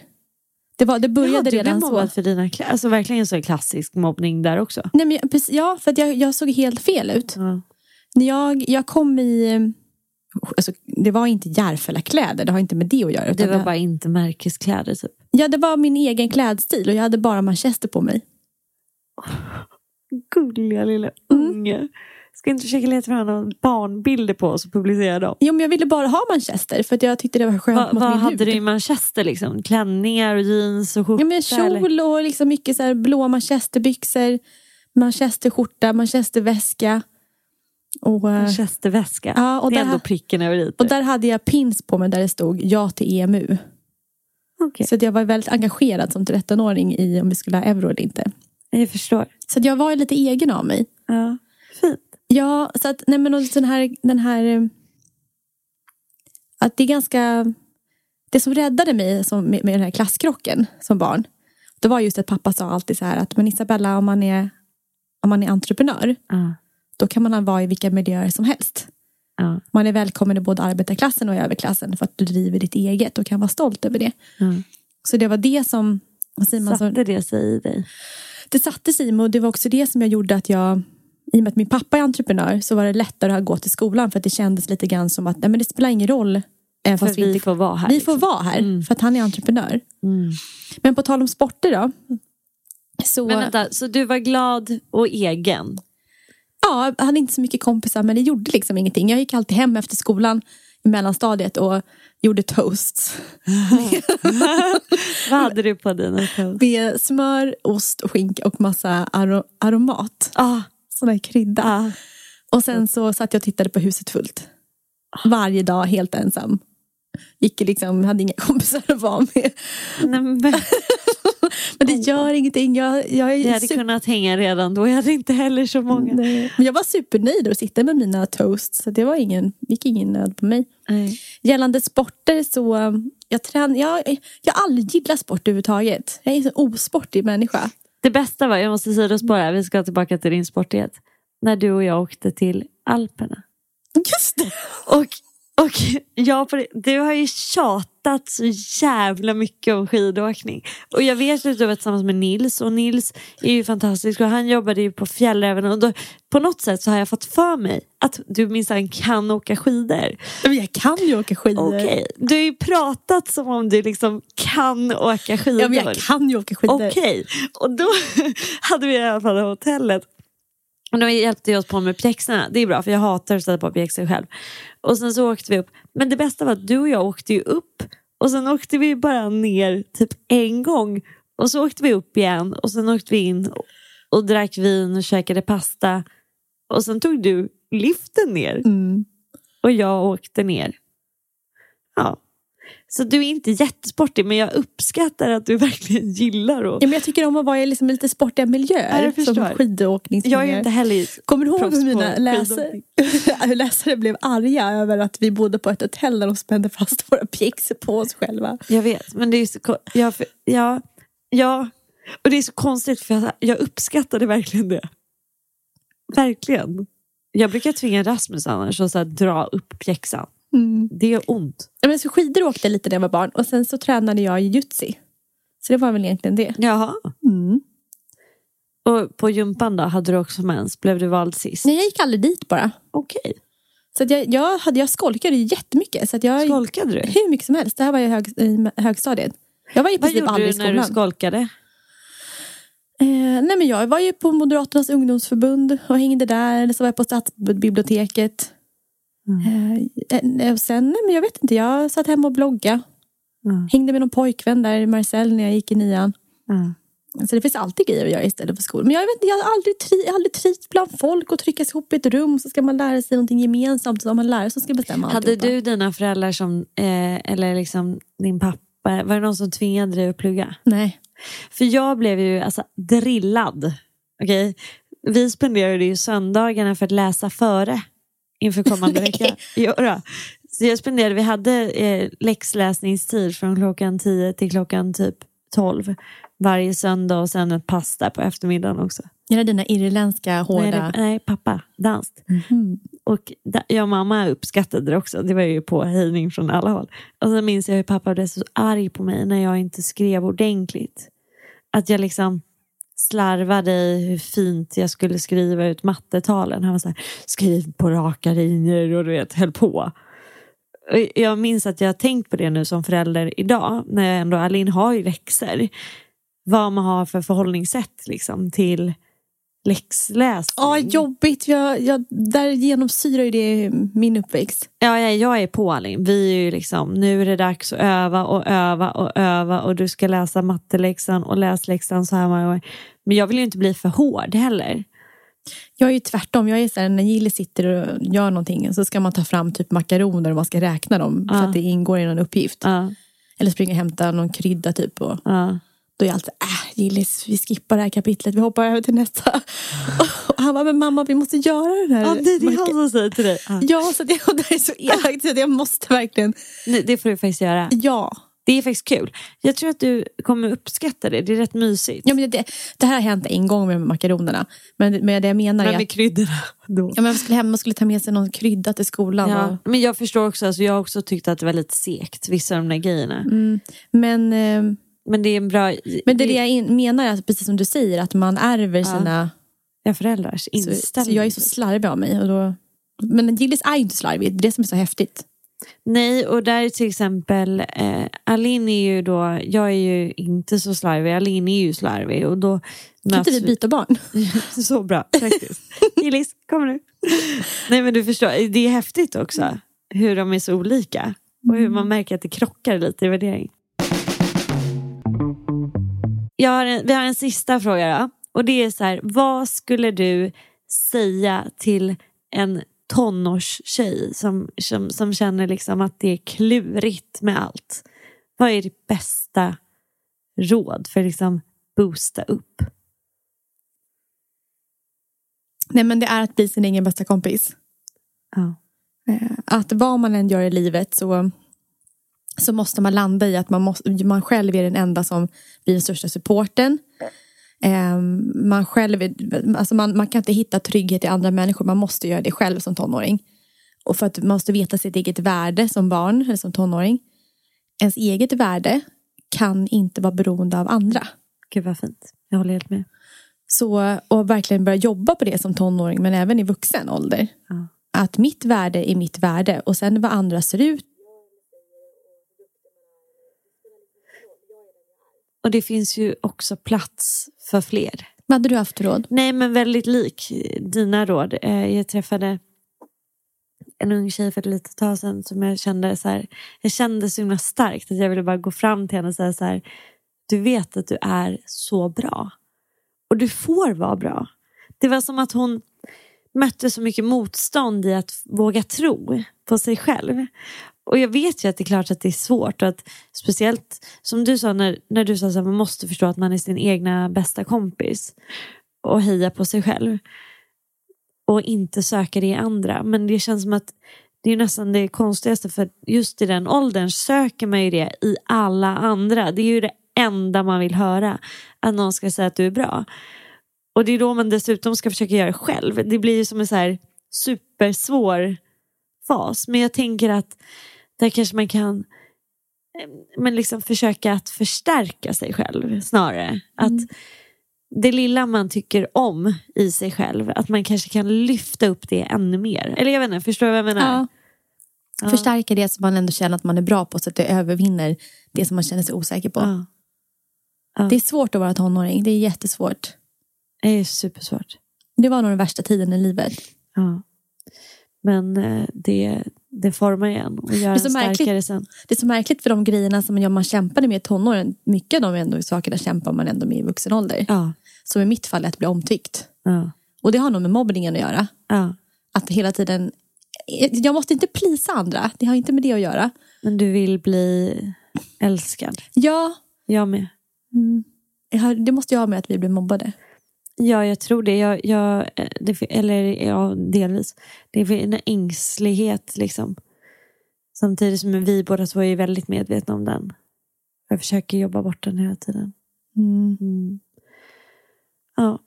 Det, var, det började Jaha, du redan så. för dina kläder. Alltså verkligen så klassisk mobbning där också. Nej, men jag, precis, ja, för att jag, jag såg helt fel ut. Ja. När jag, jag kom i... Alltså, det var inte Järfälla-kläder, det har inte med det att göra. Det var bara inte märkeskläder typ. Ja, det var min egen klädstil och jag hade bara manchester på mig. Gulliga lilla Mm. unge. Ska inte försöka leta fram några barnbilder på oss och publicera dem? Jo, men jag ville bara ha manchester för att jag tyckte det var skönt Va, mot vad min hade hud. du i manchester liksom? Klänningar och jeans och skjorta? Ja, men eller? kjol och liksom mycket så här blå manchesterbyxor, manchesterskjorta, manchesterväska. Och, eh, Manchesterväska. Ja, och det är där ändå pricken över i. och där hade jag pins på mig där det stod ja till EMU. Okej, Så att jag var väldigt engagerad som 13-åring i om vi skulle ha euro eller inte. jag förstår. Så att jag var lite egen av mig. Ja, fint. Ja, så att nej men och den här, den här eh, att det är ganska det som räddade mig som, med, med den här klasskrocken som barn. Det var just att pappa sa alltid så här att men Isabella om man är om man är entreprenör Ja, då kan man vara i vilka miljöer som helst. Ja, Man är välkommen i både arbetarklassen och överklassen för att du driver ditt eget och kan vara stolt över det. ja. Så det var det som så, Satte det sig i dig? det satte sig i mig och det var också det som jag gjorde att jag i och med att min pappa är entreprenör så var det lättare att gå till skolan för att det kändes lite grann som att nej, men det spelar ingen roll. Även För fast vi inte, får vara här. vi liksom. får vara här Mm. för att han är entreprenör. Mm. Men på tal om sporter då. Så, Men vänta, så du var glad och egen? Ja, jag hade inte så mycket kompisar men det gjorde liksom ingenting. Jag gick alltid hem efter skolan i mellanstadiet och gjorde toasts. Vad hade du på dina toast? Med smör, ost och skinka och massa aro aromat. Ah, Sån där krydda. ah. Och sen så satt jag och tittade på Huset fullt. Varje dag helt ensam. Gick liksom, hade inga kompisar att vara med. Nej, men, Men det gör ingenting. Jag, jag, är jag hade super- kunnat hänga redan då. Jag hade inte heller så många. Nej. Men jag var supernöjd att sitta med mina toasts. Så det var ingen, gick ingen nöd på mig. Nej. Gällande sporter så... Jag, trän, jag, jag har aldrig gillat sport överhuvudtaget. Jag är en så osportig människa. Det bästa var, jag måste sidospåra, vi ska tillbaka till din sportighet. När du och jag åkte till Alperna. Just det! Och, och jag det, du har ju tjatat så jävla mycket om skidåkning. Och jag vet att du var tillsammans med Nils och Nils är ju fantastisk och han jobbade ju på Fjällräven och då, på något sätt så har jag fått för mig att du minsann kan åka skidor. Men jag kan ju åka skidor. Okej, du har ju pratat som om du liksom kan åka skidor. Ja, men jag kan ju åka skidor. Okej, och då hade vi i alla fall hotellet. Och de hjälpte oss på med pjäxorna. Det är bra för jag hatar att sätta på pjäxor själv. Och sen så åkte vi upp. Men det bästa var att du och jag åkte ju upp. Och sen åkte vi bara ner typ en gång. Och så åkte vi upp igen. Och sen åkte vi in och, och drack vin och käkade pasta. Och sen tog du liften ner. Mm. Och jag åkte ner. Ja. Så du är inte jättesportig men jag uppskattar att du verkligen gillar att... Ja, men jag tycker om att vara i liksom lite sportiga miljöer. jag som skidåkningsmiljöer. Jag är inte heller Kommer du ihåg hur mina läsare, läsare blev arga över att vi bodde på ett hotell där de spände fast våra pjäxor på oss själva? Jag vet, men det är så ja, för, ja, ja, och det är så konstigt för jag, jag uppskattade verkligen det. Verkligen. Jag brukar tvinga Rasmus annars att dra upp pjäxan. Det gör ont. Men så skidor åkte jag lite när jag var barn och sen så tränade jag jujutsu. Så det var väl egentligen det. Jaha. Mm. Och på gympan då, hade du också mens? Blev du vald sist? Nej, jag gick aldrig dit bara. Okej. Så att jag, jag, hade, jag skolkade jättemycket. Så jag, Skolkade du? Hur mycket som helst. Det här var i, hög, i högstadiet. Jag var i Vad princip gjorde aldrig i du när du skolan. skolkade? Eh, nej men jag var ju på Moderaternas ungdomsförbund och hängde där. Eller så var jag på stadsbiblioteket. Eh, och sen, nej men jag vet inte, jag satt hemma och bloggade. Mm. Hängde med någon pojkvän där i Marcel när jag gick i nian. Mm. Så det finns alltid grejer att göra istället för skolan. Men jag vet inte, jag har aldrig, tri, aldrig trivts bland folk och tryckas ihop i ett rum så ska man lära sig någonting gemensamt. Så har man lärare som ska bestämma Hade alltihopa. du dina föräldrar som, eh, eller liksom din pappa, var det någon som tvingade dig att plugga? Nej. För jag blev ju alltså drillad. Okej? Vi spenderade ju söndagarna för att läsa före inför kommande vecka. Jo då. Så jag spenderade, vi hade eh, läxläsningstid från klockan 10 till klockan typ 12 varje söndag och sen ett pass där på eftermiddagen också. Är det dina irländska hårda... Nej, nej, pappa, danskt. Och da, jag och mamma uppskattade det också. Det var ju påhejning från alla håll. Och så minns jag hur pappa blev så arg på mig när jag inte skrev ordentligt. Att jag liksom slarvade i hur fint jag skulle skriva ut mattetalen. Han var så här, skriv på raka linjer och du vet, höll på. Jag minns att jag har tänkt på det nu som förälder idag. När jag ändå, Alin har ju läxor. Vad man har för förhållningssätt liksom, till läxläsning. Ja, jobbigt. Jag, jag, där genomsyrar ju det min uppväxt. Ja, ja, jag är på Alin. Vi är ju liksom, nu är det dags att öva och öva och öva och du ska läsa matteläxan och läsläxan så här många gånger. Men jag vill ju inte bli för hård heller. Jag är ju tvärtom. Jag är så här, när Gilly sitter och gör någonting så ska man ta fram typ makaroner och man ska räkna dem för Ja. att det ingår i någon uppgift. Ja, Eller springa och hämta någon krydda typ. Och ja. då är jag alltid, Gillis, vi skippar det här kapitlet, vi hoppar över till nästa. Och han bara, men mamma vi måste göra den här. ja det är det han som säger till dig. Ja. Ja, så det, och det är så elakt så jag måste verkligen, Nu, Det får du faktiskt göra. ja. Det är faktiskt kul. Jag tror att du kommer uppskatta det. Det är rätt mysigt. ja men det, det här har hänt en gång med makaronerna. Men, men det jag menar Men är med kryddorna då. ja, men man, skulle hem, man skulle ta med sig någon krydda till skolan. Ja, Och, men jag förstår också, alltså jag har också tyckt att det var lite segt, vissa av de där grejerna. men, eh, Men det är en bra... men det är det jag menar, att, precis som du säger, att man ärver sina... Ja, föräldrars inställning. så jag är så slarvig av mig. Och då, men Gillis är ju inte slarvig, det är det som är så häftigt. Nej, och där är till exempel, eh, Alin är ju då, jag är ju inte så slarvig, Alin är ju slarvig och då Kan inte vi byta barn? Så bra, faktiskt. Gillis, kom nu. Nej men du förstår, det är häftigt också hur de är så olika. Och hur man märker att det krockar lite i värdering. Jag har en, vi har en sista fråga då. Och det är så här, vad skulle du säga till en tonårstjej som, som, som känner liksom att det är klurigt med allt? Vad är ditt bästa råd för att liksom boosta upp? Nej men det är att bli sin egen bästa kompis. Ja. Eh, Att vad man än gör i livet så, så måste man landa i att man, måste, man själv är den enda som blir den största supporten. Eh, Man, själv är, alltså man, man kan inte hitta trygghet i andra människor, man måste göra det själv som tonåring. Och för att man måste veta sitt eget värde som barn eller som tonåring. Ens eget värde kan inte vara beroende av andra. Gud vad fint. Jag håller helt med. Så, och verkligen börja jobba på det som tonåring men även i vuxen ålder. Ja. Att mitt värde är mitt värde och sen vad andra ser ut. Och det finns ju också plats för fler. Vad hade du haft för råd? Nej men väldigt lik dina råd. Eh, Jag träffade en ung tjej för ett litet tag sedan som jag kände så här, jag kände så himla starkt att jag ville bara gå fram till henne och säga så här, du vet att du är så bra. Och du får vara bra. Det var som att hon mötte så mycket motstånd i att våga tro på sig själv. Och jag vet ju att det är klart att det är svårt och att speciellt som du sa när, när du sa att man måste förstå att man är sin egna bästa kompis och heja på sig själv och inte söka det i andra. Men det känns som att det är nästan det konstigaste för just i den åldern söker man ju det i alla andra. Det är ju det enda man vill höra. Att någon ska säga att du är bra. Och det är då man dessutom ska försöka göra det själv. Det blir ju som en så här supersvår fas. Men jag tänker att där kanske man kan eh, men liksom försöka att förstärka sig själv snarare. Att det lilla man tycker om i sig själv, att man kanske kan lyfta upp det ännu mer. Eller jag vet inte, förstår du vad jag menar? Ja. Ja. Förstärka det som man ändå känner att man är bra på så att det övervinner det som man känner sig osäker på. Ja. Ja. Det är svårt att vara tonåring, det är jättesvårt. Det är supersvårt. Det var nog den värsta tiden i livet. Ja. Men eh, det, det formar igen och gör är så märkligt. starkare sen. Det är så märkligt för de grejerna som man- kämpade med i tonåren, mycket av de ändå sakerna kämpar man ändå med i vuxen ålder. Ja. Som i mitt fall är att bli omtyckt. Ja. Och det har nog med mobbningen att göra. Ja. Att hela tiden, jag måste inte plisa andra, det har inte med det att göra. Men du vill bli älskad. Ja, Jag med. har- det måste jag ha med att vi blir mobbade. Ja, jag tror det. Jag, jag, eh, det eller ja, delvis. Det är en ängslighet liksom. Samtidigt som vi båda två är väldigt medvetna om den. Jag försöker jobba bort den hela tiden. Mm. Ja,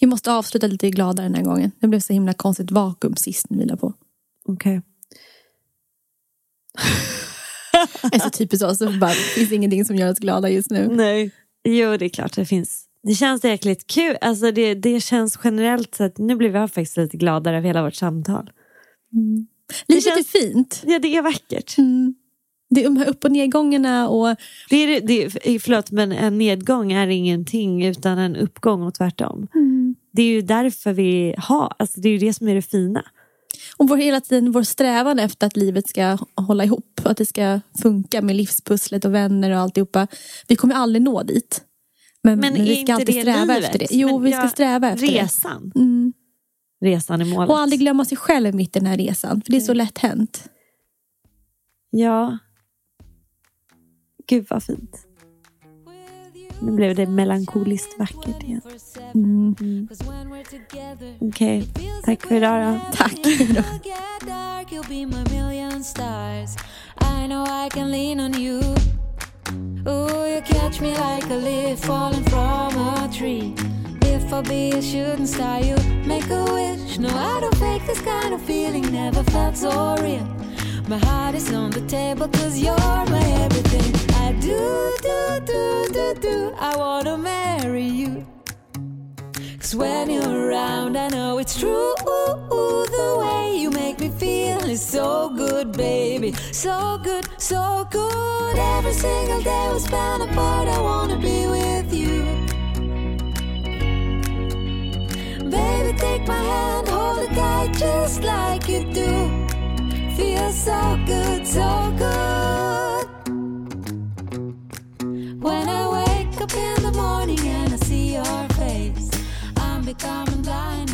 Vi måste avsluta lite gladare den här gången. Det blev så himla konstigt vakuum sist när vi la på. okej. Det är så typiskt oss, det finns ingenting som gör oss glada just nu. Nej. Jo, det är klart det finns. Det känns jäkligt kul. Alltså det, det känns generellt så att nu blir vi faktiskt lite gladare av hela vårt samtal. Livet känns- är fint. Ja, det är vackert. Det är de här upp och nedgångarna och Det är, det är, förlåt, men en nedgång är ingenting utan en uppgång och tvärtom. Det är ju därför vi har, alltså det är ju det som är det fina. Och vår, hela tiden vår strävan efter att livet ska hålla ihop. Att det ska funka med livspusslet och vänner och alltihopa. Vi kommer aldrig nå dit. Men, Men, men vi ska alltid sträva livet? efter det. Jo, Men vi ska jag- sträva efter Resan. det. Mm. Resan är målet. Och aldrig glömma sig själv mitt i den här resan. För det är så lätt hänt. Ja. Gud vad fint. Nu blev det melankoliskt vackert igen. Mm. Okej, tack för idag då. Tack. get dark, you'll be my million stars. I know I can lean on you. Oh, you catch me like a leaf falling from a tree. If I be a shooting star, you make a wish. No, I don't fake this kind of feeling, never felt so real. My heart is on the table, cause you're my everything. I do, do, do, do, do. I wanna marry you. Cause when you're around, I know it's true. Ooh, ooh, the way is so good, baby. So good, so good. Every single day we spend apart, I wanna be with you. Baby, take my hand, hold it tight just like you do. Feels so good, so good. When I wake up in the morning and I see your face, I'm becoming blind